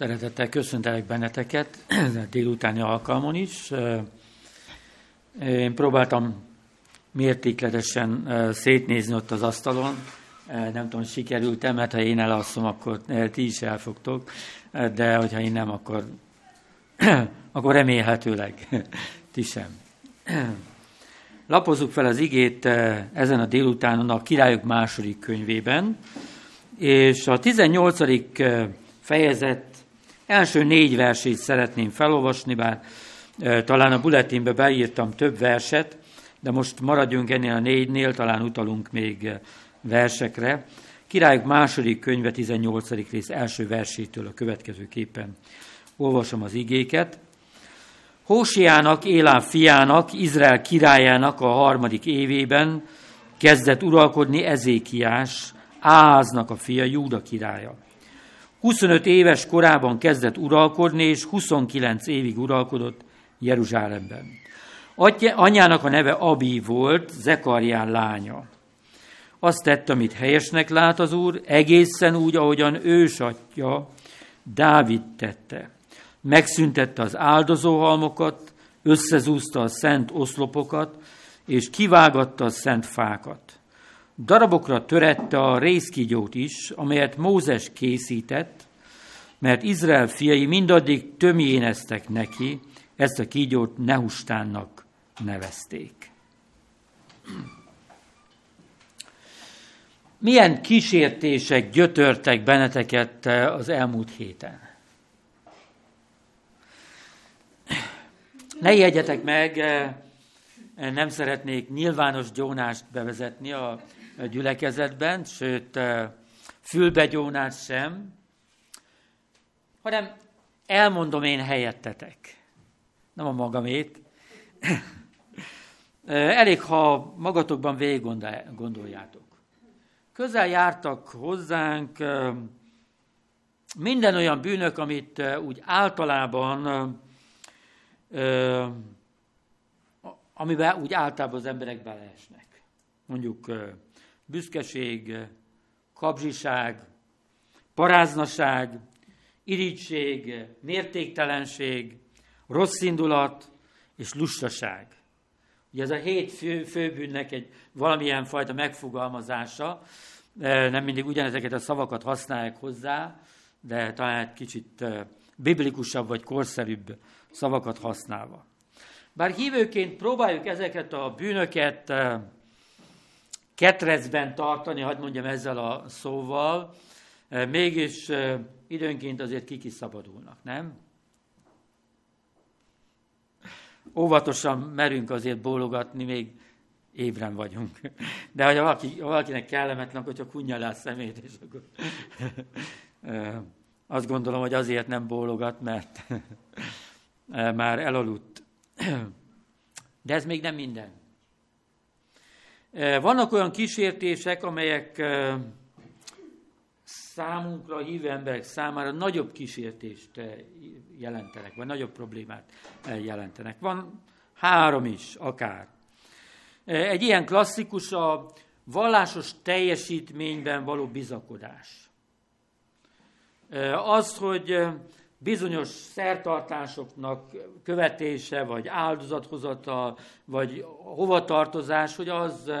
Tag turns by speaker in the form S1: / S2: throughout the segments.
S1: Szeretettel köszöntelek benneteket a délutáni alkalmon is. Én próbáltam mértékletesen szétnézni ott az asztalon. Nem tudom, sikerült-e, mert ha én elalszom, akkor ti is elfogtok, de hogyha én nem, akkor, akkor remélhetőleg ti sem. Lapozzuk fel az igét ezen a délutánon a Királyok második könyvében, és a 18. fejezet első négy versét szeretném felolvasni, bár talán a bulletinbe beírtam több verset, de most maradjunk ennél a négynél, talán utalunk még versekre. Királyok második könyve 18. rész első versétől a következőképpen olvasom az igéket. Hósiának, Élán fiának, Izrael királyának a harmadik évében kezdett uralkodni Ezékiás, Áháznak a fia, Júda királya. 25 éves korában kezdett uralkodni, és 29 évig uralkodott Jeruzsálemben. anyjának a neve Abi volt, Zekarián lánya. Azt tette, amit helyesnek lát az úr, egészen úgy, ahogyan ősatja Dávid tette. Megszüntette az áldozóhalmokat, összezúzta a szent oszlopokat, és kivágatta a szent fákat. Darabokra törette a részkigyót is, amelyet Mózes készített, mert Izrael fiai mindaddig tömjéneztek neki, ezt a kígyót Nehustánnak nevezték. Milyen kísértések gyötörtek benneteket az elmúlt héten? Ne jegyetek meg, nem szeretnék nyilvános gyónást bevezetni a gyülekezetben, sőt, fülbegyónást sem, hanem elmondom én helyettetek. Nem a magamét. Elég, ha magatokban végig gondoljátok. Közel jártak hozzánk minden olyan bűnök, amit úgy általában, amiben úgy általában az emberek beleesnek. Mondjuk büszkeség, kapzsiság, paráznaság, irigység, mértéktelenség, rossz indulat és lustaság. Ugye ez a hét fő, főbűnnek egy valamilyen fajta megfogalmazása, nem mindig ugyanezeket a szavakat használják hozzá, de talán egy kicsit biblikusabb vagy korszerűbb szavakat használva. Bár hívőként próbáljuk ezeket a bűnöket ketrecben tartani, hagyd mondjam ezzel a szóval, mégis időnként azért kikiszabadulnak, nem? Óvatosan merünk azért bólogatni, még ébren vagyunk. De ha valaki, valakinek kellemetlen, hogyha kunja le a szemét, és akkor azt gondolom, hogy azért nem bólogat, mert már elaludt. De ez még nem minden. Vannak olyan kísértések, amelyek számunkra, a hívő emberek számára nagyobb kísértést jelentenek, vagy nagyobb problémát jelentenek. Van három is, akár. Egy ilyen klasszikus a vallásos teljesítményben való bizakodás. Az, hogy bizonyos szertartásoknak követése, vagy áldozathozata, vagy hovatartozás, hogy az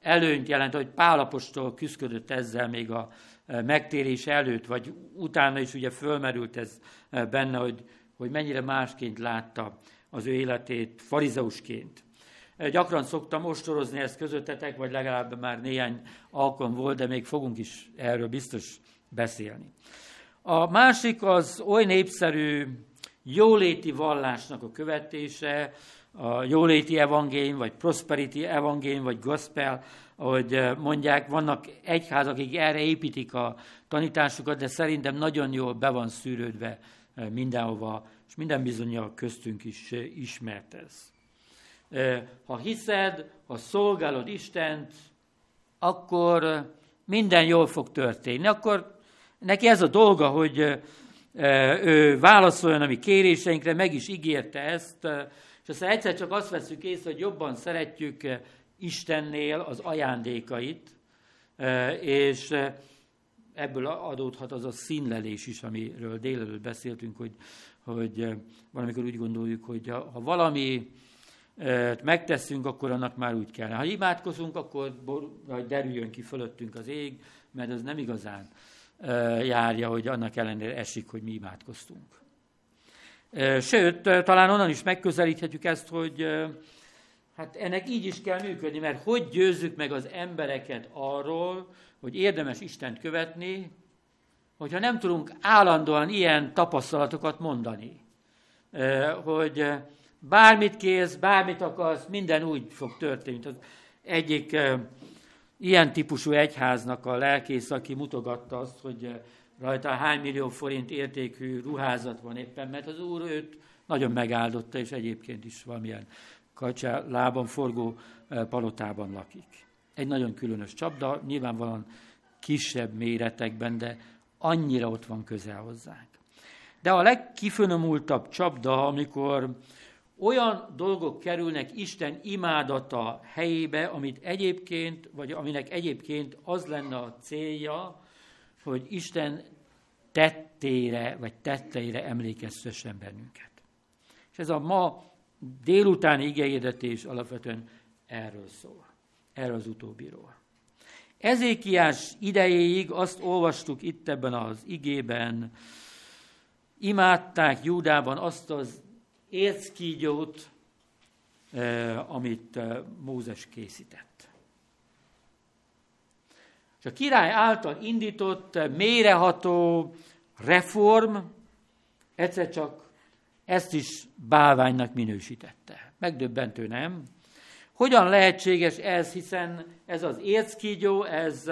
S1: előnyt jelent, hogy Pálapostól küzdött ezzel még a megtérés előtt, vagy utána is ugye fölmerült ez benne, hogy, hogy mennyire másként látta az ő életét farizeusként. Gyakran szoktam ostorozni ezt közöttetek, vagy legalább már néhány alkalom volt, de még fogunk is erről biztos beszélni. A másik az oly népszerű jóléti vallásnak a követése, a jóléti evangélium, vagy prosperity evangélium, vagy gospel, ahogy mondják, vannak egyházak, akik erre építik a tanításukat, de szerintem nagyon jól be van szűrődve mindenhova, és minden bizonyal köztünk is ismert ez. Ha hiszed, ha szolgálod Istent, akkor minden jól fog történni. Akkor Neki ez a dolga, hogy ő válaszoljon a mi kéréseinkre, meg is ígérte ezt, és aztán egyszer csak azt veszük észre, hogy jobban szeretjük Istennél az ajándékait, és ebből adódhat az a színlelés is, amiről délelőtt beszéltünk, hogy, hogy valamikor úgy gondoljuk, hogy ha valami megteszünk, akkor annak már úgy kell. Ha imádkozunk, akkor derüljön ki fölöttünk az ég, mert az nem igazán járja, hogy annak ellenére esik, hogy mi imádkoztunk. Sőt, talán onnan is megközelíthetjük ezt, hogy hát ennek így is kell működni, mert hogy győzzük meg az embereket arról, hogy érdemes Istent követni, hogyha nem tudunk állandóan ilyen tapasztalatokat mondani. Hogy bármit kérsz, bármit akarsz, minden úgy fog történni. Az egyik ilyen típusú egyháznak a lelkész, aki mutogatta azt, hogy rajta hány millió forint értékű ruházat van éppen, mert az úr őt nagyon megáldotta, és egyébként is valamilyen kacsá, lábon forgó palotában lakik. Egy nagyon különös csapda, nyilvánvalóan kisebb méretekben, de annyira ott van közel hozzánk. De a legkifinomultabb csapda, amikor olyan dolgok kerülnek Isten imádata helyébe, amit egyébként, vagy aminek egyébként az lenne a célja, hogy Isten tettére, vagy tetteire emlékeztessen bennünket. És ez a ma délutáni igényedetés alapvetően erről szól, erről az utóbbiról. Ezékiás idejéig azt olvastuk itt ebben az igében, imádták Júdában azt az érckígyót, eh, amit eh, Mózes készített. És a király által indított eh, méreható reform egyszer csak ezt is bálványnak minősítette. Megdöbbentő, nem? Hogyan lehetséges ez, hiszen ez az érckígyó, ez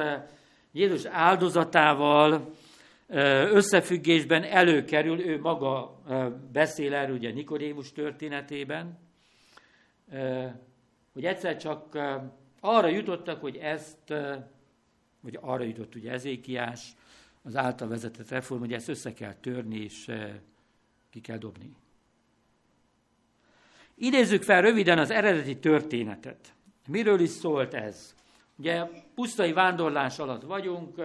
S1: Jézus áldozatával összefüggésben előkerül, ő maga beszél erről ugye Nikodémus történetében, hogy egyszer csak arra jutottak, hogy ezt, vagy arra jutott ugye Ezékiás, az által vezetett reform, hogy ezt össze kell törni és ki kell dobni. Idézzük fel röviden az eredeti történetet. Miről is szólt ez? Ugye pusztai vándorlás alatt vagyunk,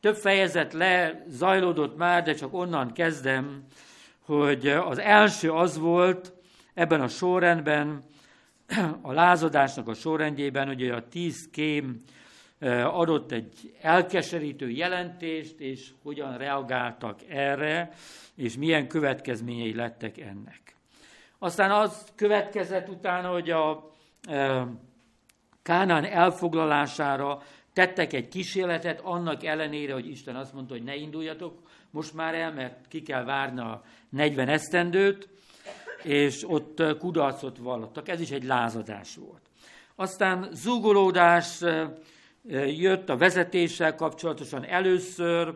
S1: több fejezet lezajlódott már, de csak onnan kezdem, hogy az első az volt ebben a sorrendben, a lázadásnak a sorrendjében, hogy a tíz kém adott egy elkeserítő jelentést, és hogyan reagáltak erre, és milyen következményei lettek ennek. Aztán az következett utána, hogy a Kánán elfoglalására tettek egy kísérletet, annak ellenére, hogy Isten azt mondta, hogy ne induljatok most már el, mert ki kell várni a 40 esztendőt, és ott kudarcot vallottak. Ez is egy lázadás volt. Aztán zúgolódás jött a vezetéssel kapcsolatosan először,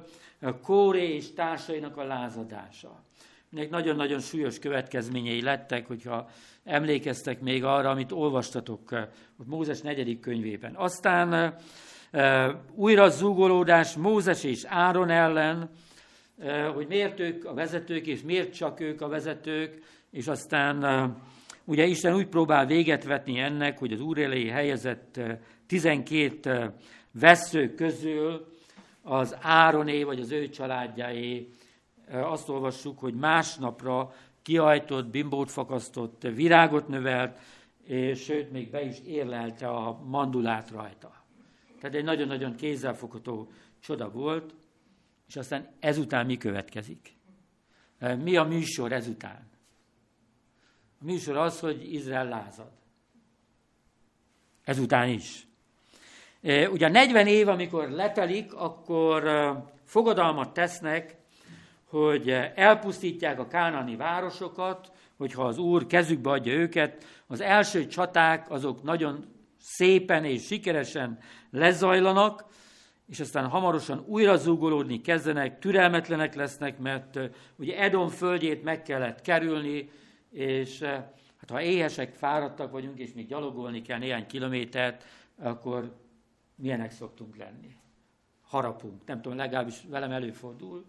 S1: Kóré és társainak a lázadása. Ennek nagyon-nagyon súlyos következményei lettek, hogyha emlékeztek még arra, amit olvastatok ott Mózes negyedik könyvében. Aztán újra zúgolódás Mózes és Áron ellen, hogy miért ők a vezetők, és miért csak ők a vezetők, és aztán ugye Isten úgy próbál véget vetni ennek, hogy az úr elé helyezett 12 vesző közül az Ároné, vagy az ő családjáé, azt olvassuk, hogy másnapra kiajtott, bimbót fakasztott, virágot növelt, és sőt, még be is érlelte a mandulát rajta. Tehát egy nagyon-nagyon kézzelfogható csoda volt, és aztán ezután mi következik? Mi a műsor ezután? A műsor az, hogy Izrael lázad. Ezután is. Ugye 40 év, amikor letelik, akkor fogadalmat tesznek, hogy elpusztítják a kánani városokat, hogyha az Úr kezükbe adja őket. Az első csaták azok nagyon szépen és sikeresen lezajlanak, és aztán hamarosan újra zúgolódni kezdenek, türelmetlenek lesznek, mert ugye Edom földjét meg kellett kerülni, és hát ha éhesek, fáradtak vagyunk, és még gyalogolni kell néhány kilométert, akkor milyenek szoktunk lenni? Harapunk, nem tudom, legalábbis velem előfordul.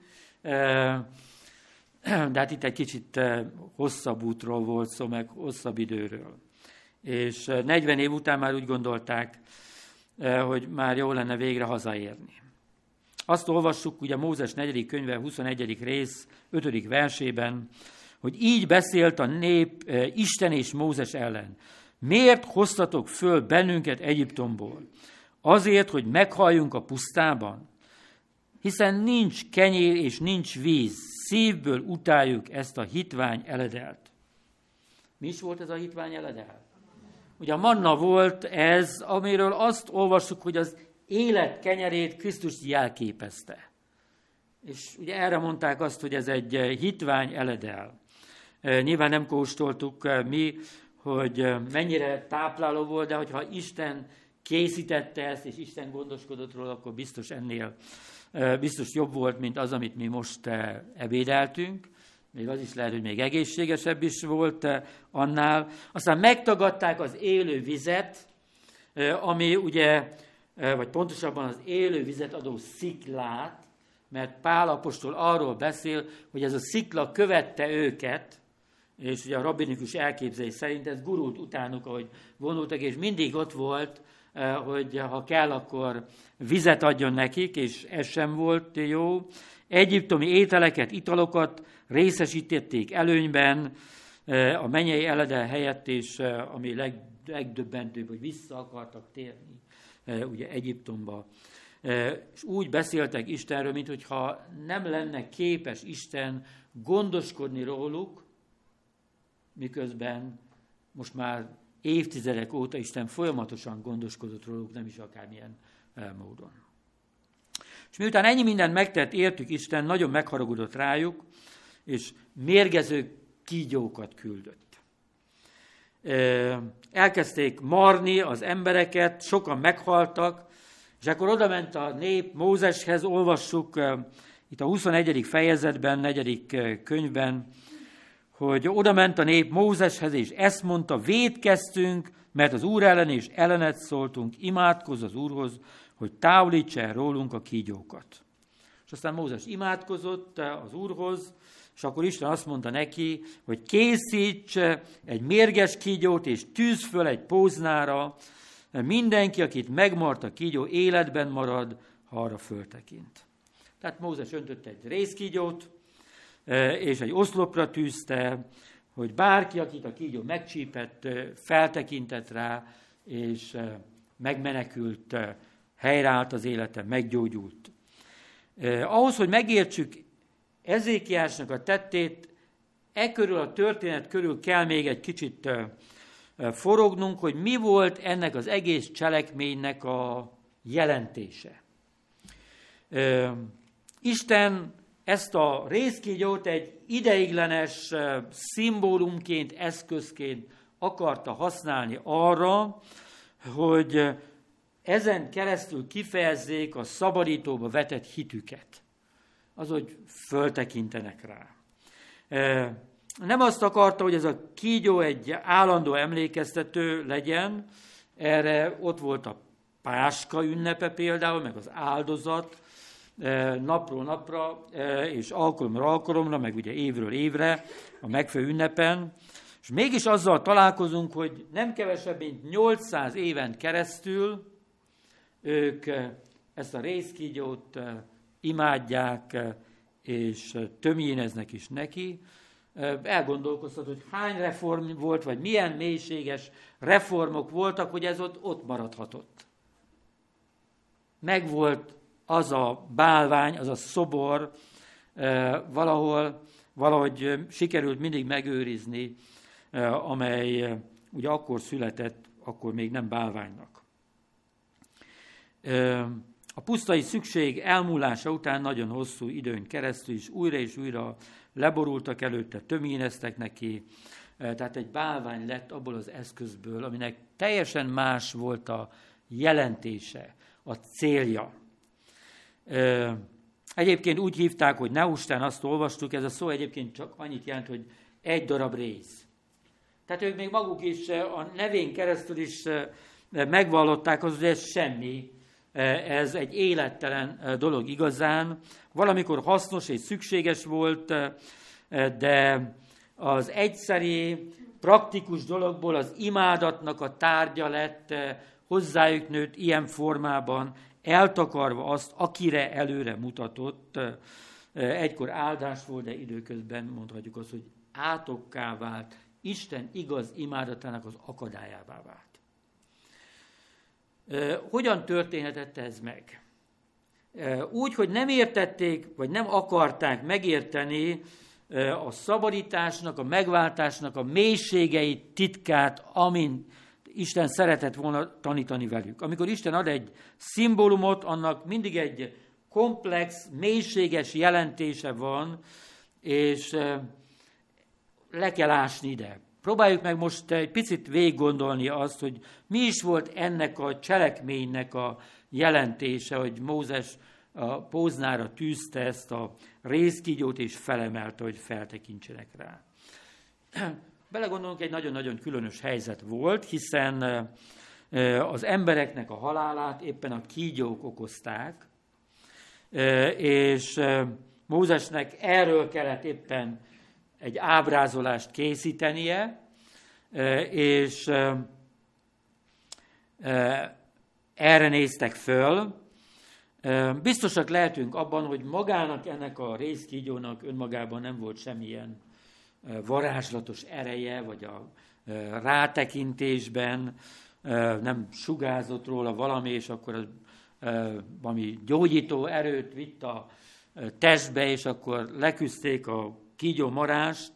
S1: De hát itt egy kicsit hosszabb útról volt szó, meg hosszabb időről. És 40 év után már úgy gondolták, hogy már jó lenne végre hazaérni. azt olvassuk ugye Mózes 4. könyve 21. rész 5. versében, hogy így beszélt a nép Isten és Mózes ellen. Miért hoztatok föl bennünket Egyiptomból? Azért, hogy meghalljunk a pusztában? Hiszen nincs kenyér és nincs víz, szívből utáljuk ezt a hitvány eledelt. Mi is volt ez a hitvány eledel? Ugye a manna volt ez, amiről azt olvassuk, hogy az élet kenyerét Krisztus jelképezte. És ugye erre mondták azt, hogy ez egy hitvány eledel. Nyilván nem kóstoltuk mi, hogy mennyire tápláló volt, de hogyha Isten készítette ezt, és Isten gondoskodott róla, akkor biztos ennél biztos jobb volt, mint az, amit mi most ebédeltünk. Még az is lehet, hogy még egészségesebb is volt annál. Aztán megtagadták az élő vizet, ami ugye, vagy pontosabban az élő vizet adó sziklát, mert Pál apostol arról beszél, hogy ez a szikla követte őket, és ugye a rabbinikus elképzelés szerint ez gurult utánuk, ahogy vonultak, és mindig ott volt, eh, hogy ha kell, akkor vizet adjon nekik, és ez sem volt jó. Egyiptomi ételeket, italokat részesítették előnyben, a menyei eledel helyett, eh, ami leg, legdöbbentőbb, hogy vissza akartak térni ugye Egyiptomba. És úgy beszéltek Istenről, mintha nem lenne képes Isten gondoskodni róluk, miközben most már évtizedek óta Isten folyamatosan gondoskodott róluk, nem is akármilyen módon. És miután ennyi mindent megtett, értük, Isten nagyon megharagudott rájuk, és mérgező kígyókat küldött. Elkezdték marni az embereket, sokan meghaltak, és akkor oda ment a nép Mózeshez, olvassuk itt a 21. fejezetben, 4. könyvben, hogy oda ment a nép Mózeshez, és ezt mondta, védkeztünk, mert az Úr ellen és ellenet szóltunk, imádkozz az Úrhoz, hogy távolítsa el rólunk a kígyókat. És aztán Mózes imádkozott az Úrhoz, és akkor Isten azt mondta neki, hogy készíts egy mérges kígyót, és tűz föl egy póznára, mindenki, akit megmart a kígyó, életben marad, ha arra föltekint. Tehát Mózes öntött egy részkígyót, és egy oszlopra tűzte, hogy bárki, akit a kígyó megcsípett, feltekintett rá, és megmenekült, helyreállt az élete, meggyógyult. Ahhoz, hogy megértsük Ezékiásnak a tettét, e körül a történet körül kell még egy kicsit forognunk, hogy mi volt ennek az egész cselekménynek a jelentése. Isten ezt a részkígyót egy ideiglenes szimbólumként, eszközként akarta használni arra, hogy ezen keresztül kifejezzék a szabadítóba vetett hitüket. Az, hogy föltekintenek rá. Nem azt akarta, hogy ez a kígyó egy állandó emlékeztető legyen, erre ott volt a Páska ünnepe például, meg az áldozat, napról napra, és alkalomra alkalomra, meg ugye évről évre, a megfelelő ünnepen, és mégis azzal találkozunk, hogy nem kevesebb, mint 800 éven keresztül ők ezt a részkígyót imádják, és tömjéneznek is neki. Elgondolkoztat, hogy hány reform volt, vagy milyen mélységes reformok voltak, hogy ez ott, ott maradhatott. Megvolt az a bálvány, az a szobor valahol, valahogy sikerült mindig megőrizni, amely ugye akkor született, akkor még nem bálványnak. A pusztai szükség elmúlása után nagyon hosszú időn keresztül is újra és újra leborultak előtte, töményeztek neki, tehát egy bálvány lett abból az eszközből, aminek teljesen más volt a jelentése, a célja. Egyébként úgy hívták, hogy Neustán, azt olvastuk, ez a szó egyébként csak annyit jelent, hogy egy darab rész. Tehát ők még maguk is a nevén keresztül is megvallották az, hogy ez semmi, ez egy élettelen dolog igazán. Valamikor hasznos és szükséges volt, de az egyszeri, praktikus dologból az imádatnak a tárgya lett, hozzájuk nőtt ilyen formában eltakarva azt, akire előre mutatott, egykor áldás volt, de időközben mondhatjuk azt, hogy átokká vált, Isten igaz imádatának az akadályává vált. Hogyan történhetett ez meg? Úgy, hogy nem értették, vagy nem akarták megérteni a szabadításnak, a megváltásnak a mélységeit, titkát, amin Isten szeretett volna tanítani velük. Amikor Isten ad egy szimbólumot, annak mindig egy komplex, mélységes jelentése van, és le kell ásni ide. Próbáljuk meg most egy picit végig gondolni azt, hogy mi is volt ennek a cselekménynek a jelentése, hogy Mózes a póznára tűzte ezt a részkígyót, és felemelte, hogy feltekintsenek rá. Belegondolunk, egy nagyon-nagyon különös helyzet volt, hiszen az embereknek a halálát éppen a kígyók okozták, és Mózesnek erről kellett éppen egy ábrázolást készítenie, és erre néztek föl. Biztosak lehetünk abban, hogy magának ennek a részkígyónak önmagában nem volt semmilyen varázslatos ereje, vagy a rátekintésben nem sugázott róla valami, és akkor az, valami gyógyító erőt vitt a testbe, és akkor leküzdték a kígyó marást,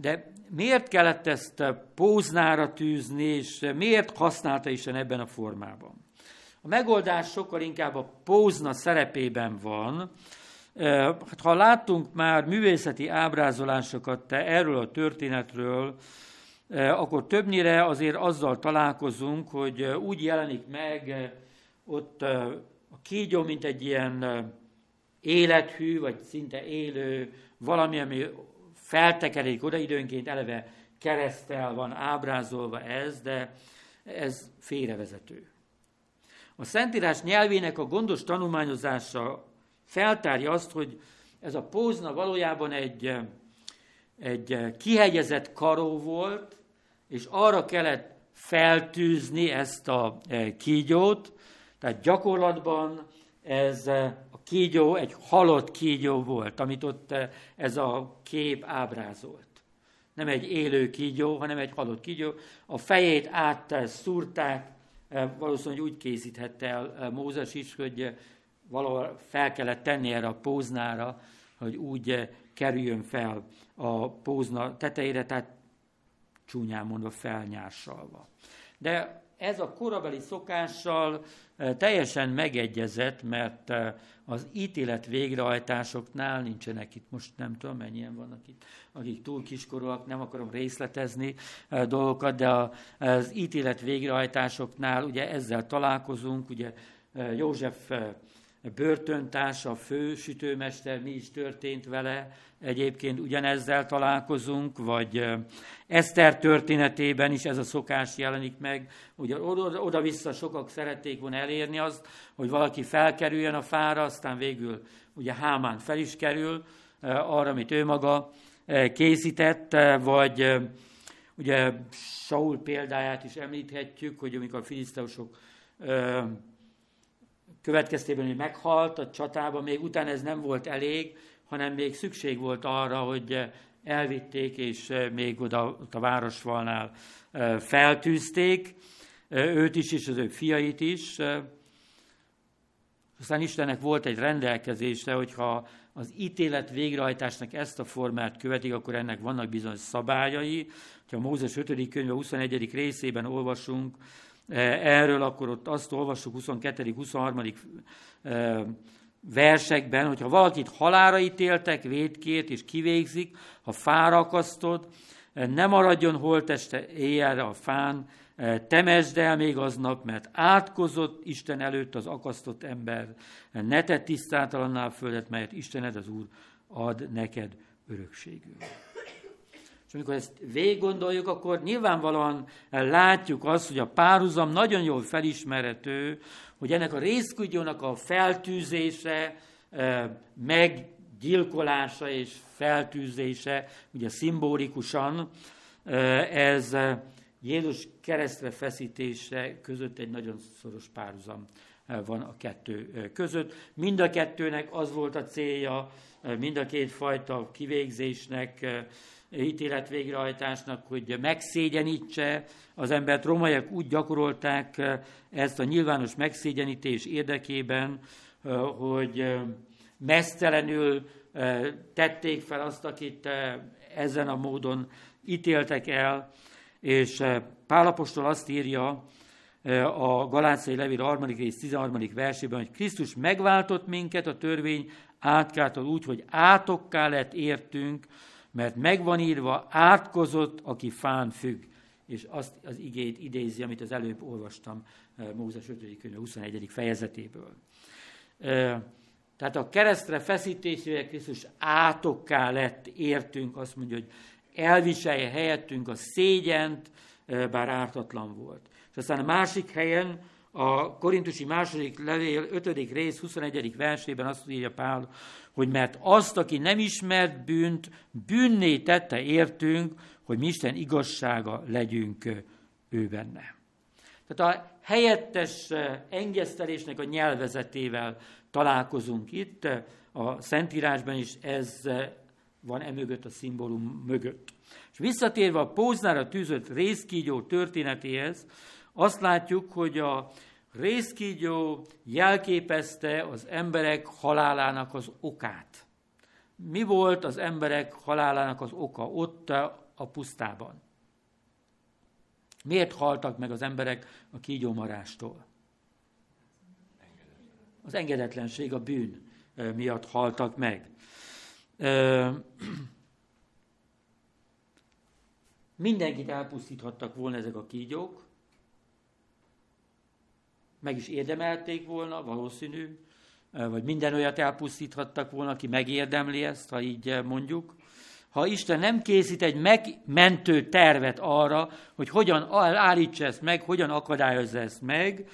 S1: de miért kellett ezt póznára tűzni, és miért használta Isten ebben a formában? A megoldás sokkal inkább a pózna szerepében van. Hát, ha láttunk már művészeti ábrázolásokat te erről a történetről, akkor többnyire azért azzal találkozunk, hogy úgy jelenik meg ott a kígyó, mint egy ilyen élethű, vagy szinte élő valami, ami feltekerik oda időnként, eleve keresztel van ábrázolva ez, de ez félrevezető. A Szentírás nyelvének a gondos tanulmányozása feltárja azt, hogy ez a pózna valójában egy, egy kihegyezett karó volt, és arra kellett feltűzni ezt a kígyót, tehát gyakorlatban ez a kígyó egy halott kígyó volt, amit ott ez a kép ábrázolt. Nem egy élő kígyó, hanem egy halott kígyó. A fejét átszúrták, valószínűleg úgy készíthette el Mózes is, hogy valahol fel kellett tenni erre a póznára, hogy úgy kerüljön fel a pózna tetejére, tehát csúnyán mondva felnyársalva. De ez a korabeli szokással teljesen megegyezett, mert az ítélet végrehajtásoknál nincsenek itt, most nem tudom mennyien vannak itt, akik túl kiskorúak, nem akarom részletezni dolgokat, de az ítélet végrehajtásoknál ugye ezzel találkozunk, ugye József börtöntársa, fő sütőmester, mi is történt vele, egyébként ugyanezzel találkozunk, vagy Eszter történetében is ez a szokás jelenik meg, ugye oda-vissza sokak szerették volna elérni azt, hogy valaki felkerüljön a fára, aztán végül ugye Hámán fel is kerül arra, amit ő maga készített, vagy ugye Saul példáját is említhetjük, hogy amikor a filiszteusok következtében, hogy meghalt a csatában, még utána ez nem volt elég, hanem még szükség volt arra, hogy elvitték, és még oda ott a városfalnál feltűzték, őt is, és az ő fiait is. Aztán Istennek volt egy rendelkezése, hogyha az ítélet végrehajtásnak ezt a formát követik, akkor ennek vannak bizonyos szabályai. Ha Mózes 5. könyve 21. részében olvasunk, erről, akkor ott azt olvassuk 22.-23. versekben, hogyha valakit halára ítéltek védkét és kivégzik, ha fára akasztod, ne maradjon holteste éjjelre a fán, temesd el még aznap, mert átkozott Isten előtt az akasztott ember, ne tett tisztátalannál földet, mert Istened az Úr ad neked örökségül. És amikor ezt végig gondoljuk, akkor nyilvánvalóan látjuk azt, hogy a párhuzam nagyon jól felismerhető, hogy ennek a részkügyónak a feltűzése, eh, meggyilkolása és feltűzése, ugye szimbolikusan, eh, ez Jézus keresztre feszítése között egy nagyon szoros párhuzam van a kettő között. Mind a kettőnek az volt a célja, mind a két fajta kivégzésnek, ítéletvégrehajtásnak, hogy megszégyenítse az embert. Romaiak úgy gyakorolták ezt a nyilvános megszégyenítés érdekében, hogy mesztelenül tették fel azt, akit ezen a módon ítéltek el, és Pálapostól azt írja a Galáciai Levél 3. rész 13. versében, hogy Krisztus megváltott minket a törvény átkától úgy, hogy átokká lett értünk, mert megvan írva, átkozott, aki fán függ. És azt az igét idézi, amit az előbb olvastam Mózes 5. könyve 21. fejezetéből. Tehát a keresztre feszítésével Krisztus átokká lett, értünk, azt mondja, hogy elviselje helyettünk a szégyent, bár ártatlan volt. És aztán a másik helyen, a korintusi második levél 5. rész 21. versében azt írja Pál, hogy mert azt, aki nem ismert bűnt, bűnné tette értünk, hogy mi Isten igazsága legyünk ő benne. Tehát a helyettes engesztelésnek a nyelvezetével találkozunk itt, a Szentírásban is ez van emögött a szimbólum mögött. És visszatérve a Póznára tűzött részkígyó történetéhez, azt látjuk, hogy a részkígyó jelképezte az emberek halálának az okát. Mi volt az emberek halálának az oka ott a pusztában? Miért haltak meg az emberek a kígyómarástól? Az engedetlenség, a bűn miatt haltak meg. Mindenkit elpusztíthattak volna ezek a kígyók, meg is érdemelték volna, valószínű, vagy minden olyat elpusztíthattak volna, aki megérdemli ezt, ha így mondjuk. Ha Isten nem készít egy megmentő tervet arra, hogy hogyan állítsa ezt meg, hogyan akadályozza ezt meg,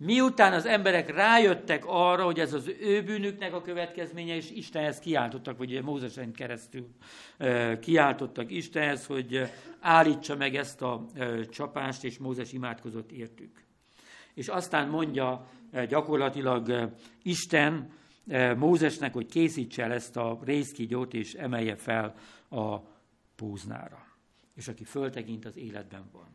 S1: Miután az emberek rájöttek arra, hogy ez az ő bűnüknek a következménye, és Istenhez kiáltottak, vagy Mózesen keresztül kiáltottak Istenhez, hogy állítsa meg ezt a csapást, és Mózes imádkozott értük. És aztán mondja gyakorlatilag Isten Mózesnek, hogy készítse el ezt a részkígyót, és emelje fel a póznára. És aki föltekint, az életben van.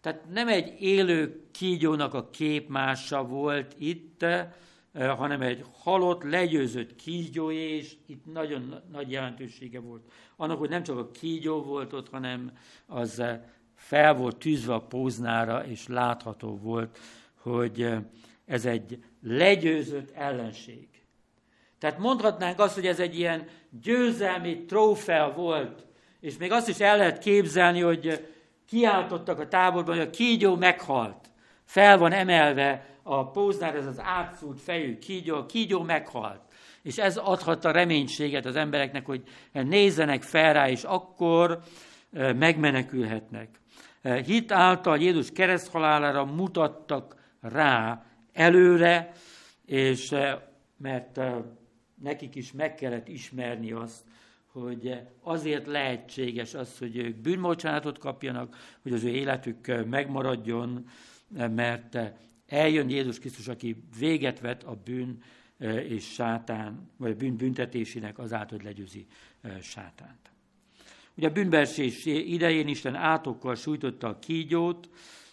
S1: Tehát nem egy élő kígyónak a képmása volt itt, eh, hanem egy halott, legyőzött kígyó, és itt nagyon nagy jelentősége volt. Annak, hogy nem csak a kígyó volt ott, hanem az eh, fel volt tűzve a póznára, és látható volt, hogy eh, ez egy legyőzött ellenség. Tehát mondhatnánk azt, hogy ez egy ilyen győzelmi trófea volt, és még azt is el lehet képzelni, hogy kiáltottak a táborban, hogy a kígyó meghalt. Fel van emelve a póznál ez az átszúrt fejű kígyó, a kígyó meghalt. És ez adhatta reménységet az embereknek, hogy nézzenek fel rá, és akkor megmenekülhetnek. Hit által Jézus kereszthalálára mutattak rá előre, és mert nekik is meg kellett ismerni azt, hogy azért lehetséges az, hogy ők bűnbocsánatot kapjanak, hogy az ő életük megmaradjon, mert eljön Jézus Krisztus, aki véget vet a bűn és sátán, vagy a bűn büntetésének azáltal, hogy legyőzi sátánt. Ugye a bűnbersés idején Isten átokkal sújtotta a kígyót,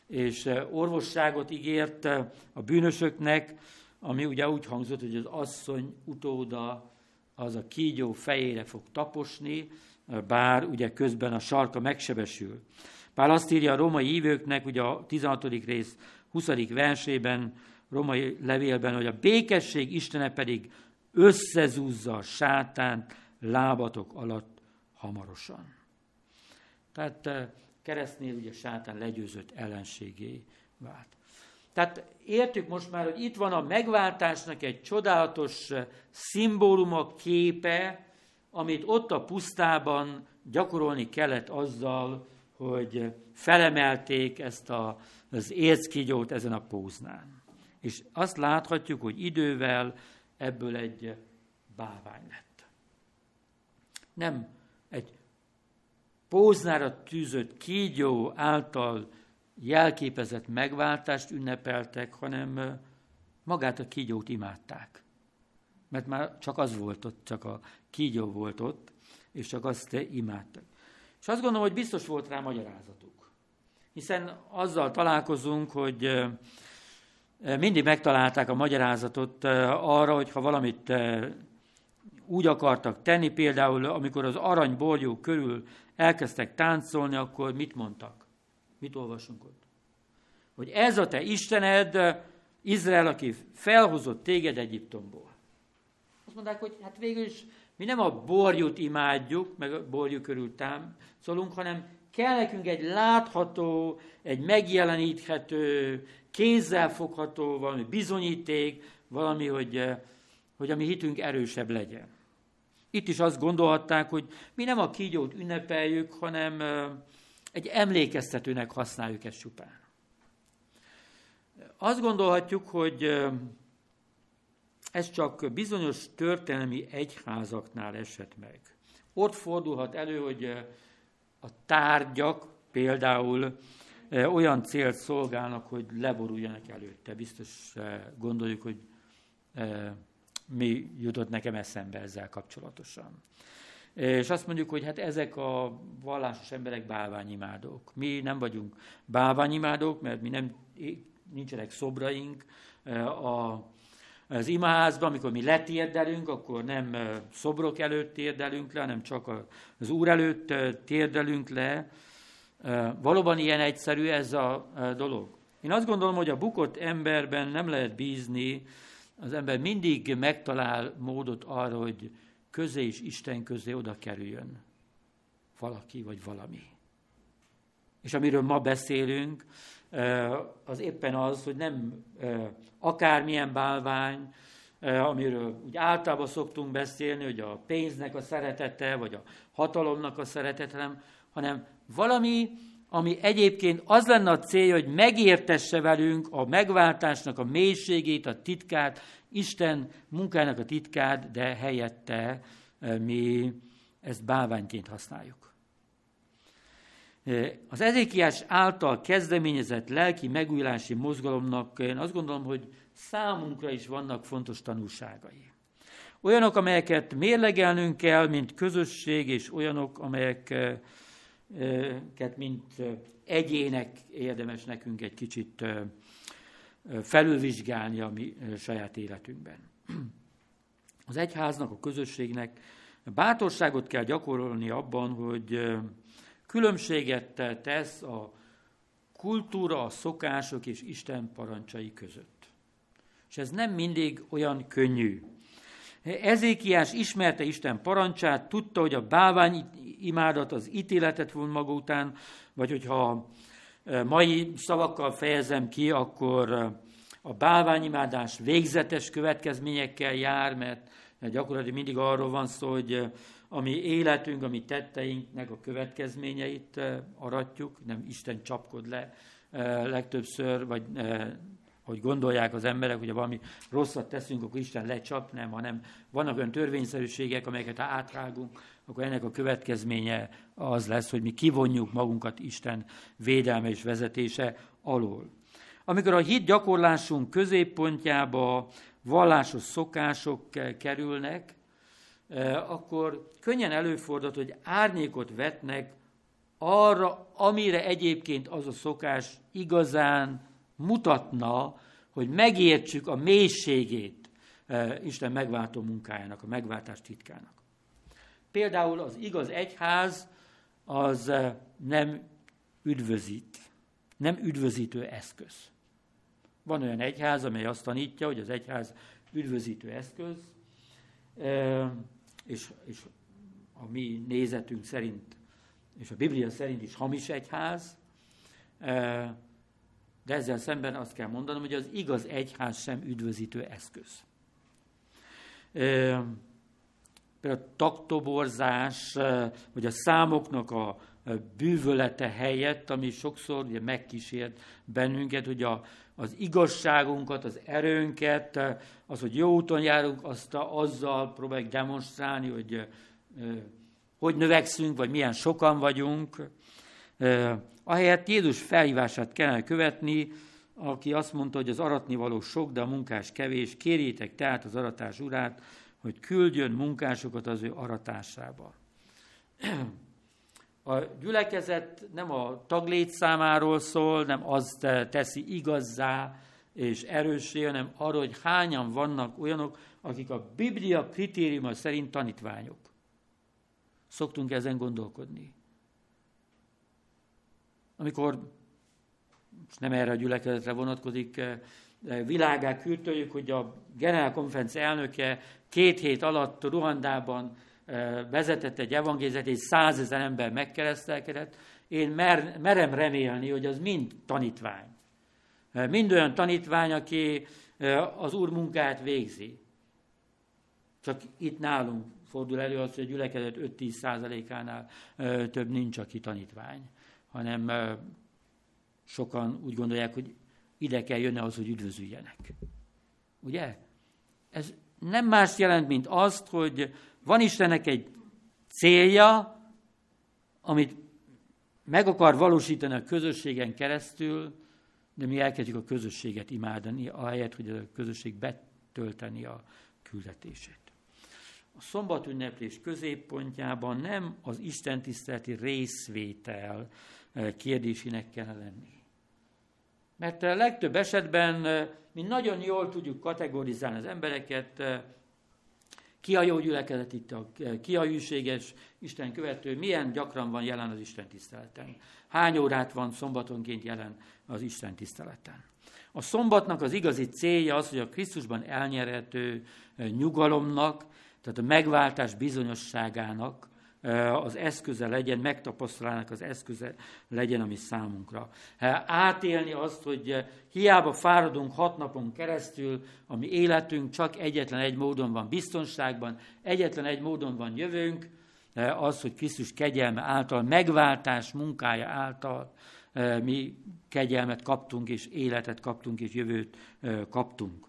S1: és orvosságot ígért a bűnösöknek, ami ugye úgy hangzott, hogy az asszony utóda az a kígyó fejére fog taposni, bár ugye közben a sarka megsebesül. Pál azt írja a római ívőknek, ugye a 16. rész 20. versében, római levélben, hogy a békesség Istene pedig összezúzza a sátánt lábatok alatt hamarosan. Tehát eh, keresztnél ugye sátán legyőzött ellenségé vált. Tehát értük most már, hogy itt van a megváltásnak egy csodálatos eh, szimbóluma, képe, amit ott a pusztában gyakorolni kellett azzal, hogy felemelték ezt a, az érckígyót ezen a póznán. És azt láthatjuk, hogy idővel ebből egy bávány lett. Nem póznára tűzött kígyó által jelképezett megváltást ünnepeltek, hanem magát a kígyót imádták. Mert már csak az volt ott, csak a kígyó volt ott, és csak azt imádtak. És azt gondolom, hogy biztos volt rá magyarázatuk. Hiszen azzal találkozunk, hogy mindig megtalálták a magyarázatot arra, hogy ha valamit úgy akartak tenni, például amikor az aranyborjú körül elkezdtek táncolni, akkor mit mondtak? Mit olvasunk ott? Hogy ez a te Istened, Izrael, aki felhozott téged Egyiptomból. Azt mondták, hogy hát végül is mi nem a borjút imádjuk, meg a borjú körül táncolunk, hanem kell nekünk egy látható, egy megjeleníthető, kézzelfogható, valami bizonyíték, valami, hogy, hogy a mi hitünk erősebb legyen. Itt is azt gondolhatták, hogy mi nem a kígyót ünnepeljük, hanem egy emlékeztetőnek használjuk ezt csupán. Azt gondolhatjuk, hogy ez csak bizonyos történelmi egyházaknál esett meg. Ott fordulhat elő, hogy a tárgyak például olyan célt szolgálnak, hogy leboruljanak előtte. Biztos gondoljuk, hogy mi jutott nekem eszembe ezzel kapcsolatosan. És azt mondjuk, hogy hát ezek a vallásos emberek bálványimádók. Mi nem vagyunk bálványimádók, mert mi nem, nincsenek szobraink. A, az imaházban, amikor mi letérdelünk, akkor nem szobrok előtt térdelünk le, hanem csak az Úr előtt térdelünk le. Valóban ilyen egyszerű ez a dolog. Én azt gondolom, hogy a bukott emberben nem lehet bízni, az ember mindig megtalál módot arra, hogy közé és Isten közé oda kerüljön valaki vagy valami. És amiről ma beszélünk, az éppen az, hogy nem akármilyen bálvány, amiről úgy általában szoktunk beszélni, hogy a pénznek a szeretete, vagy a hatalomnak a szeretete, hanem valami, ami egyébként az lenne a célja, hogy megértesse velünk a megváltásnak a mélységét, a titkát, Isten munkának a titkát, de helyette eh, mi ezt bálványként használjuk. Eh, az ezékiás által kezdeményezett lelki megújulási mozgalomnak én azt gondolom, hogy számunkra is vannak fontos tanulságai. Olyanok, amelyeket mérlegelnünk kell, mint közösség, és olyanok, amelyek eh, mint egyének érdemes nekünk egy kicsit felülvizsgálni a mi saját életünkben. Az egyháznak, a közösségnek bátorságot kell gyakorolni abban, hogy különbséget tesz a kultúra, a szokások és Isten parancsai között. És ez nem mindig olyan könnyű. Ezékiás ismerte Isten parancsát, tudta, hogy a bálvány imádat az ítéletet von maga után, vagy hogyha e, mai szavakkal fejezem ki, akkor e, a bálványimádás végzetes következményekkel jár, mert gyakorlatilag mindig arról van szó, hogy e, a mi életünk, a mi tetteinknek a következményeit aratjuk, nem Isten csapkod le legtöbbször, vagy hogy gondolják az emberek, hogy valami rosszat teszünk, akkor Isten lecsap, nem, hanem vannak olyan törvényszerűségek, amelyeket ha átrágunk, akkor ennek a következménye az lesz, hogy mi kivonjuk magunkat Isten védelme és vezetése alól. Amikor a hit gyakorlásunk középpontjába vallásos szokások kerülnek, eh, akkor könnyen előfordul, hogy árnyékot vetnek arra, amire egyébként az a szokás igazán mutatna, hogy megértsük a mélységét eh, Isten megváltó munkájának, a megváltás titkának. Például az igaz egyház az eh, nem üdvözít, nem üdvözítő eszköz. Van olyan egyház, amely azt tanítja, hogy az egyház üdvözítő eszköz, eh, és, és a mi nézetünk szerint, és a Biblia szerint is hamis egyház, de ezzel szemben azt kell mondanom, hogy az igaz egyház sem üdvözítő eszköz. Például a taktoborzás, vagy a számoknak a bűvölete helyett, ami sokszor ugye megkísért bennünket, hogy a, az igazságunkat, az erőnket, az, hogy jó úton járunk, azt a, azzal próbáljuk demonstrálni, hogy hogy növekszünk, vagy milyen sokan vagyunk. Ahelyett Jézus felhívását kellene követni, aki azt mondta, hogy az aratnivaló sok, de a munkás kevés, kérjétek tehát az aratás urát, hogy küldjön munkásokat az ő aratásába. A gyülekezet nem a taglét számáról szól, nem azt teszi igazzá és erőssé, hanem arról, hogy hányan vannak olyanok, akik a Biblia kritériuma szerint tanítványok. Szoktunk ezen gondolkodni. Amikor, nem erre a gyülekezetre vonatkozik, világá küldtőjük, hogy a generálkonferencia elnöke két hét alatt Ruandában vezetett egy evangéliát, és százezer ember megkeresztelkedett, én mer, merem remélni, hogy az mind tanítvány. Mind olyan tanítvány, aki az Úr munkáját végzi. Csak itt nálunk fordul elő az, hogy a gyülekezet 5-10 százalékánál több nincs, aki tanítvány, hanem sokan úgy gondolják, hogy ide kell jönni ahhoz, hogy üdvözüljenek. Ugye? Ez nem más jelent, mint azt, hogy van Istennek egy célja, amit meg akar valósítani a közösségen keresztül, de mi elkezdjük a közösséget imádani, ahelyett, hogy a közösség betölteni a küldetését. A szombatünneplés középpontjában nem az istentiszteleti részvétel eh, kérdésének kell lenni. Mert a legtöbb esetben eh, mi nagyon jól tudjuk kategorizálni az embereket, eh, ki a jó itt, a, ki a hűséges Isten követő, milyen gyakran van jelen az Isten tiszteleten. Hány órát van szombatonként jelen az Isten tiszteleten. A szombatnak az igazi célja az, hogy a Krisztusban elnyerhető nyugalomnak, tehát a megváltás bizonyosságának az eszköze legyen, megtapasztalának az eszköze legyen, ami számunkra. Átélni azt, hogy hiába fáradunk hat napon keresztül, ami életünk csak egyetlen egy módon van biztonságban, egyetlen egy módon van jövőnk, az, hogy Krisztus kegyelme által, megváltás munkája által mi kegyelmet kaptunk, és életet kaptunk, és jövőt kaptunk.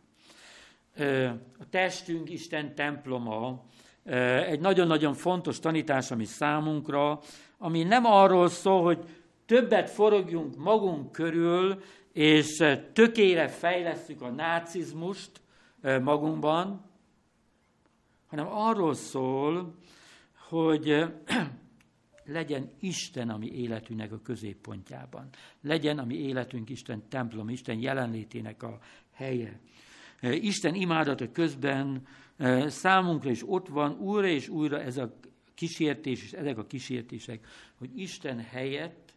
S1: A testünk Isten temploma, egy nagyon-nagyon fontos tanítás, ami számunkra, ami nem arról szól, hogy többet forogjunk magunk körül, és tökére fejlesztjük a nácizmust magunkban, hanem arról szól, hogy legyen Isten a mi életünknek a középpontjában. Legyen a mi életünk Isten templom, Isten jelenlétének a helye. Isten imádata közben számunkra is ott van újra és újra ez a kísértés, és ezek a kísértések, hogy Isten helyett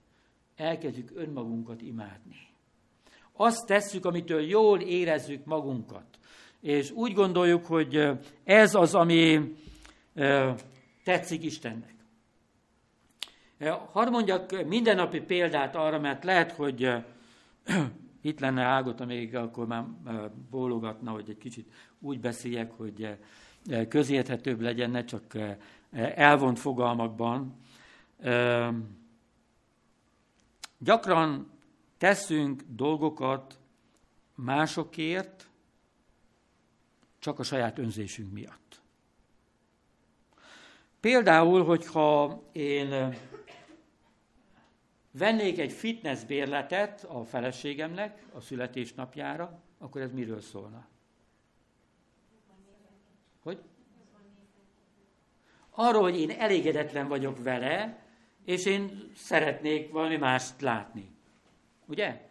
S1: elkezdjük önmagunkat imádni. Azt tesszük, amitől jól érezzük magunkat. És úgy gondoljuk, hogy ez az, ami tetszik Istennek. Hadd mondjak mindennapi példát arra, mert lehet, hogy itt lenne Ágot, amíg akkor már bólogatna, hogy egy kicsit úgy beszéljek, hogy közérthetőbb legyen, ne csak elvont fogalmakban. Gyakran teszünk dolgokat másokért, csak a saját önzésünk miatt. Például, hogyha én vennék egy fitness bérletet a feleségemnek a születésnapjára, akkor ez miről szólna? Hogy? Arról, hogy én elégedetlen vagyok vele, és én szeretnék valami mást látni. Ugye?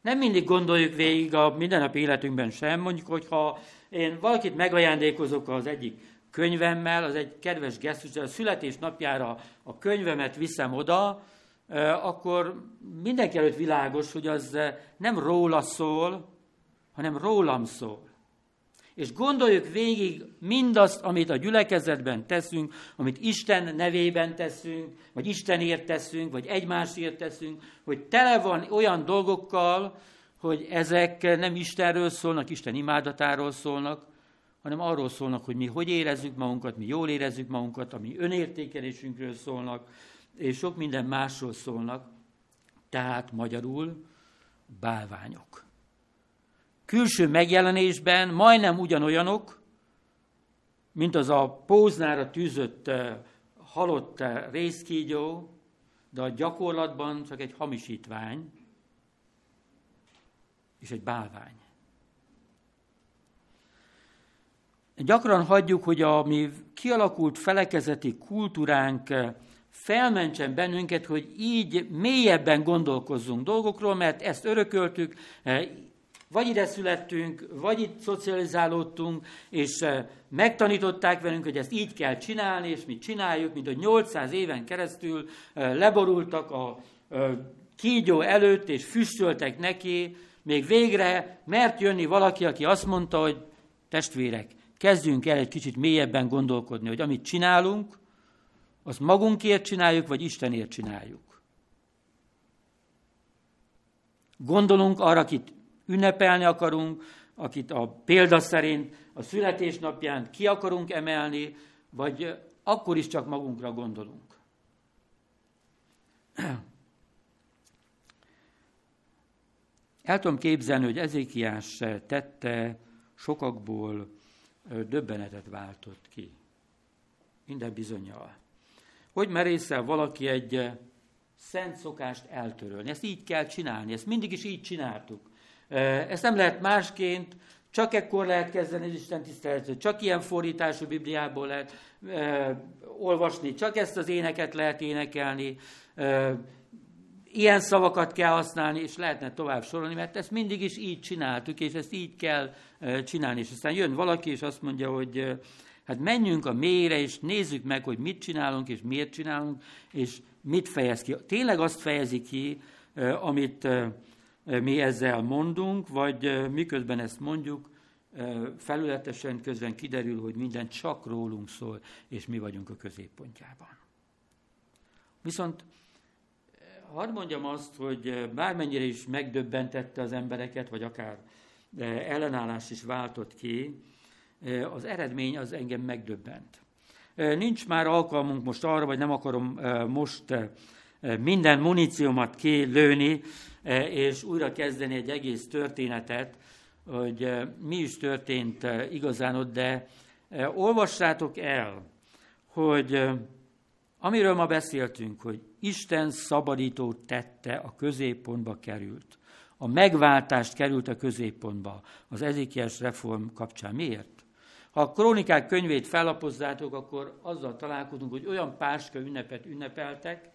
S1: Nem mindig gondoljuk végig a mindennapi életünkben sem, mondjuk, hogyha én valakit megajándékozok az egyik könyvemmel, az egy kedves gesztus, a születésnapjára a könyvemet viszem oda, akkor mindenki előtt világos, hogy az nem róla szól, hanem rólam szól. És gondoljuk végig mindazt, amit a gyülekezetben teszünk, amit Isten nevében teszünk, vagy Istenért teszünk, vagy egymásért teszünk, hogy tele van olyan dolgokkal, hogy ezek nem Istenről szólnak, Isten imádatáról szólnak, hanem arról szólnak, hogy mi hogy érezzük magunkat, mi jól érezzük magunkat, ami önértékelésünkről szólnak, és sok minden másról szólnak, tehát magyarul bálványok. Külső megjelenésben majdnem ugyanolyanok, mint az a póznára tűzött eh, halott eh, részkígyó, de a gyakorlatban csak egy hamisítvány. és egy bálvány. Gyakran hagyjuk, hogy a mi kialakult felekezeti kultúránk felmentsen bennünket, hogy így mélyebben gondolkozzunk dolgokról, mert ezt örököltük, vagy ide születtünk, vagy itt szocializálódtunk, és megtanították velünk, hogy ezt így kell csinálni, és mi csináljuk, mint hogy 800 éven keresztül leborultak a kígyó előtt, és füstöltek neki, még végre mert jönni valaki, aki azt mondta, hogy testvérek, kezdjünk el egy kicsit mélyebben gondolkodni, hogy amit csinálunk, azt magunkért csináljuk, vagy Istenért csináljuk. Gondolunk arra, akit ünnepelni akarunk, akit a példa szerint a születésnapján ki akarunk emelni, vagy akkor is csak magunkra gondolunk. El tudom képzelni, hogy Ezékiás tette sokakból döbbenetet váltott ki. Minden bizonyal. Hogy merészel valaki egy szent szokást eltörölni? Ezt így kell csinálni, ezt mindig is így csináltuk. Ezt nem lehet másként, csak ekkor lehet kezdeni az Isten tiszteletet, csak ilyen fordítású Bibliából lehet e, olvasni, csak ezt az éneket lehet énekelni, e, ilyen szavakat kell használni, és lehetne tovább sorolni, mert ezt mindig is így csináltuk, és ezt így kell e, csinálni. És aztán jön valaki, és azt mondja, hogy hát menjünk a mélyre, és nézzük meg, hogy mit csinálunk, és miért csinálunk, és mit fejez ki. Tényleg azt fejezi ki, amit mi ezzel mondunk, vagy miközben ezt mondjuk, felületesen közben kiderül, hogy minden csak rólunk szól, és mi vagyunk a középpontjában. Viszont hadd mondjam azt, hogy bármennyire is megdöbbentette az embereket, vagy akár ellenállás is váltott ki, az eredmény az engem megdöbbent. Nincs már alkalmunk most arra, vagy nem akarom most minden muníciómat kilőni, és újra kezdeni egy egész történetet, hogy mi is történt igazán ott, de olvassátok el, hogy amiről ma beszéltünk, hogy Isten szabadító tette a középpontba került. A megváltást került a középpontba az ezékies reform kapcsán. Miért? Ha a krónikák könyvét fellapozzátok, akkor azzal találkozunk, hogy olyan páska ünnepet ünnepeltek,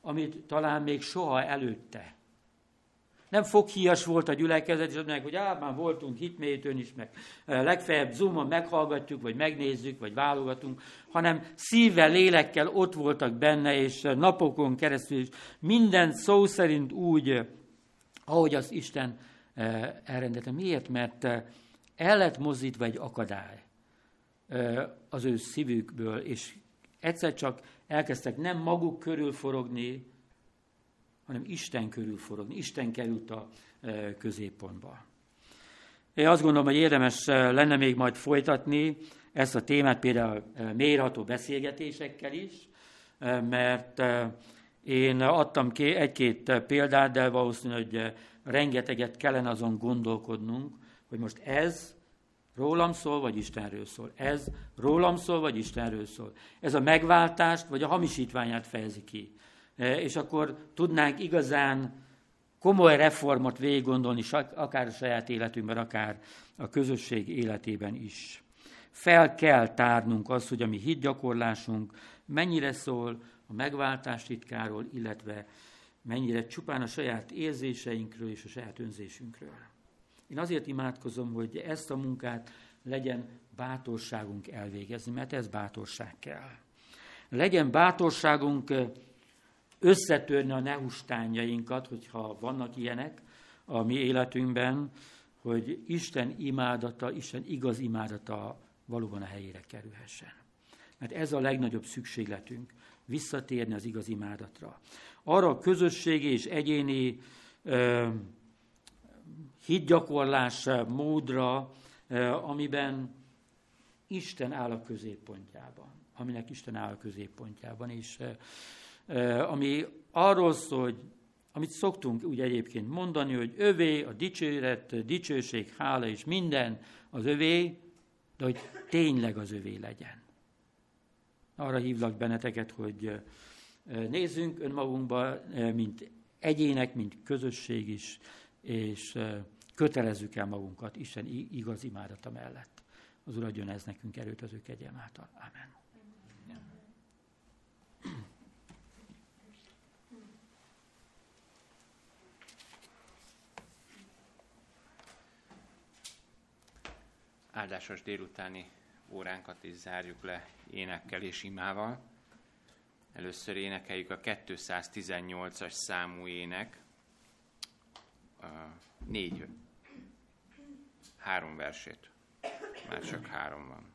S1: amit talán még soha előtte. Nem foghíjas volt a gyülekezet, és azt mondják, hogy á, már voltunk hitmélytőn is, meg legfeljebb zoomon meghallgatjuk, vagy megnézzük, vagy válogatunk, hanem szívvel, lélekkel ott voltak benne, és napokon keresztül is minden szó szerint úgy, ahogy az Isten elrendelte. Miért? Mert el lett mozdítva egy akadály az ő szívükből, és egyszer csak elkezdtek nem maguk körül forogni, hanem Isten körül forogni. Isten került a középpontba. Én azt gondolom, hogy érdemes lenne még majd folytatni ezt a témát például mérható beszélgetésekkel is, mert én adtam egy-két példát, de valószínű, hogy rengeteget kellene azon gondolkodnunk, hogy most ez Rólam szól, vagy Istenről szól. Ez rólam szól, vagy Istenről szól. Ez a megváltást, vagy a hamisítványát fejezi ki. E, és akkor tudnánk igazán komoly reformot végig gondolni, akár a saját életünkben, akár a közösség életében is. Fel kell tárnunk azt, hogy a mi hitgyakorlásunk mennyire szól a megváltás titkáról, illetve mennyire csupán a saját érzéseinkről és a saját önzésünkről. Én azért imádkozom, hogy ezt a munkát legyen bátorságunk elvégezni, mert ez bátorság kell. Legyen bátorságunk összetörni a nehustányainkat, hogyha vannak ilyenek a mi életünkben, hogy Isten imádata, Isten igaz imádata valóban a helyére kerülhessen. Mert ez a legnagyobb szükségletünk, visszatérni az igaz imádatra. Arra a közösségi és egyéni ö, hitgyakorlás módra, eh, amiben Isten áll a középpontjában, aminek Isten áll a középpontjában, és eh, eh, ami arról szól, hogy amit szoktunk úgy egyébként mondani, hogy övé a dicséret, dicsőség, hála és minden az övé, de hogy tényleg az övé legyen. Arra hívlak benneteket, hogy nézzünk önmagunkba, mint egyének, mint közösség is, és kötelezzük el magunkat Isten igaz imádata mellett. Az Úr adjon ez nekünk erőt az ő kegyelm által. Amen.
S2: áldásos délutáni óránkat is zárjuk le énekkel és imával. Először énekeljük a 218-as számú ének, négy, három versét. Már csak három van.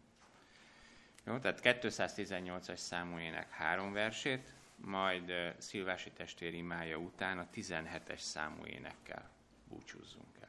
S2: Jó, tehát 218-as számú ének három versét, majd Szilvási testvér imája után a 17-es számú énekkel búcsúzzunk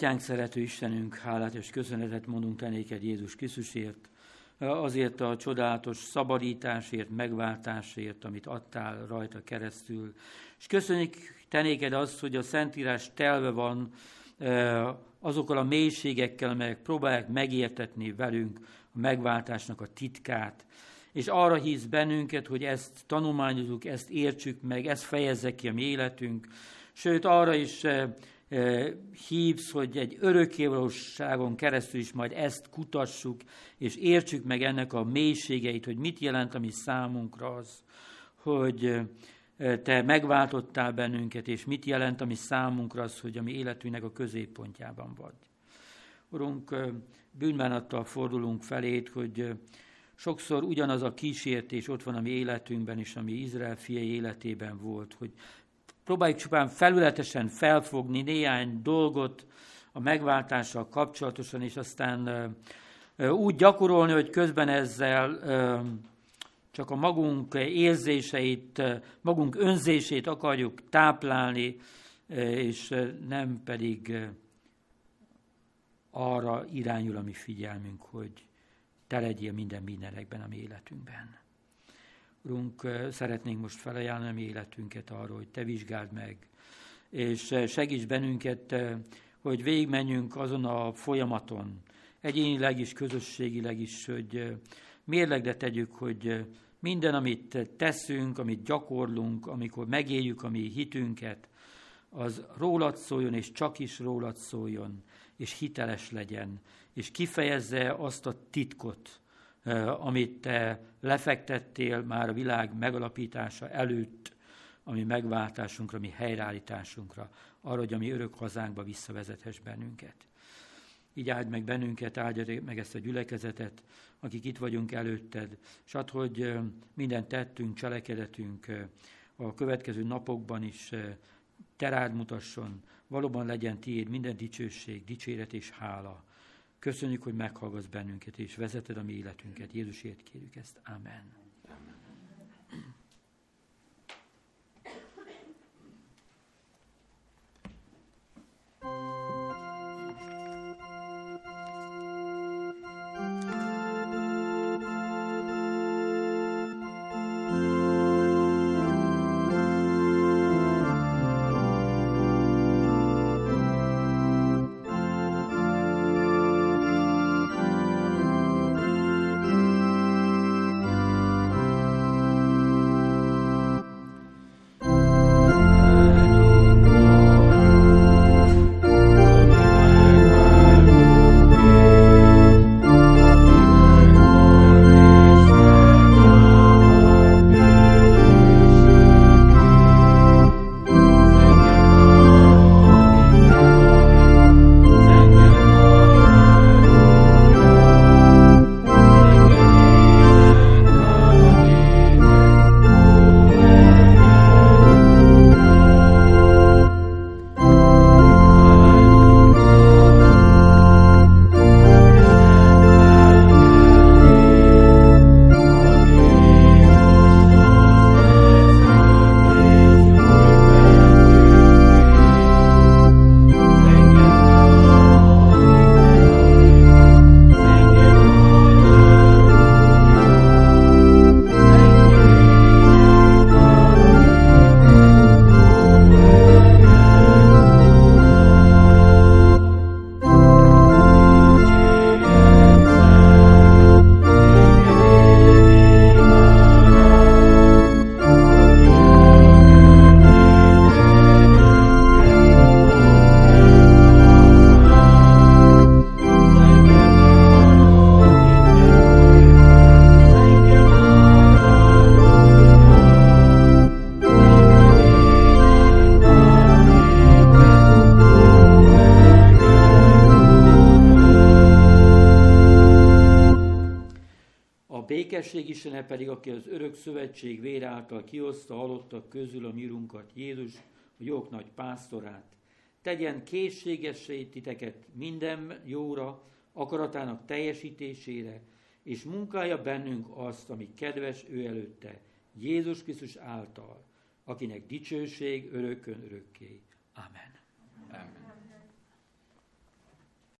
S1: Atyánk, szerető Istenünk, hálát és köszönetet mondunk te néked Jézus Krisztusért, azért a csodálatos szabadításért, megváltásért, amit adtál rajta keresztül. És köszönjük te azt, hogy a Szentírás telve van e, azokkal a mélységekkel, amelyek próbálják megértetni velünk a megváltásnak a titkát. És arra hisz bennünket, hogy ezt tanulmányozunk, ezt értsük meg, ezt fejezze ki a mi életünk. Sőt, arra is e, hívsz, hogy egy örökkévalóságon keresztül is majd ezt kutassuk, és értsük meg ennek a mélységeit, hogy mit jelent a mi számunkra az, hogy te megváltottál bennünket, és mit jelent a mi számunkra az, hogy a mi életünknek a középpontjában vagy. Urunk, bűnbánattal fordulunk felét, hogy sokszor ugyanaz a kísértés ott van a mi életünkben is, ami Izrael fiai életében volt, hogy próbáljuk csupán felületesen felfogni néhány dolgot a megváltással kapcsolatosan, és aztán úgy gyakorolni, hogy közben ezzel csak a magunk érzéseit, magunk önzését akarjuk táplálni, és nem pedig arra irányul a mi figyelmünk, hogy te legyél minden mindenekben a mi életünkben. Urunk, szeretnénk most felajánlani a mi életünket arról, hogy Te vizsgáld meg, és segíts bennünket, hogy végigmenjünk azon a folyamaton, egyénileg is, közösségileg is, hogy mérlegre tegyük, hogy minden, amit teszünk, amit gyakorlunk, amikor megéljük a mi hitünket, az rólad szóljon, és csak is rólad szóljon, és hiteles legyen, és kifejezze azt a titkot, amit te lefektettél már a világ megalapítása előtt, ami megváltásunkra, mi helyreállításunkra, arra, hogy a mi örök hazánkba visszavezethess bennünket. Így áld meg bennünket, áldja meg ezt a gyülekezetet, akik itt vagyunk előtted, és add, hogy minden tettünk, cselekedetünk a következő napokban is terád mutasson, valóban legyen tiéd minden dicsőség, dicséret és hála Köszönjük, hogy meghallgatsz bennünket, és vezeted a mi életünket. Jézusért kérjük ezt. Amen. Istene pedig, aki az örök szövetség vére által kihozta halottak közül a mirunkat, Jézus, a jók nagy pásztorát, tegyen készségessé titeket minden jóra, akaratának teljesítésére, és munkálja bennünk azt, ami kedves ő előtte, Jézus Krisztus által, akinek dicsőség örökön örökké.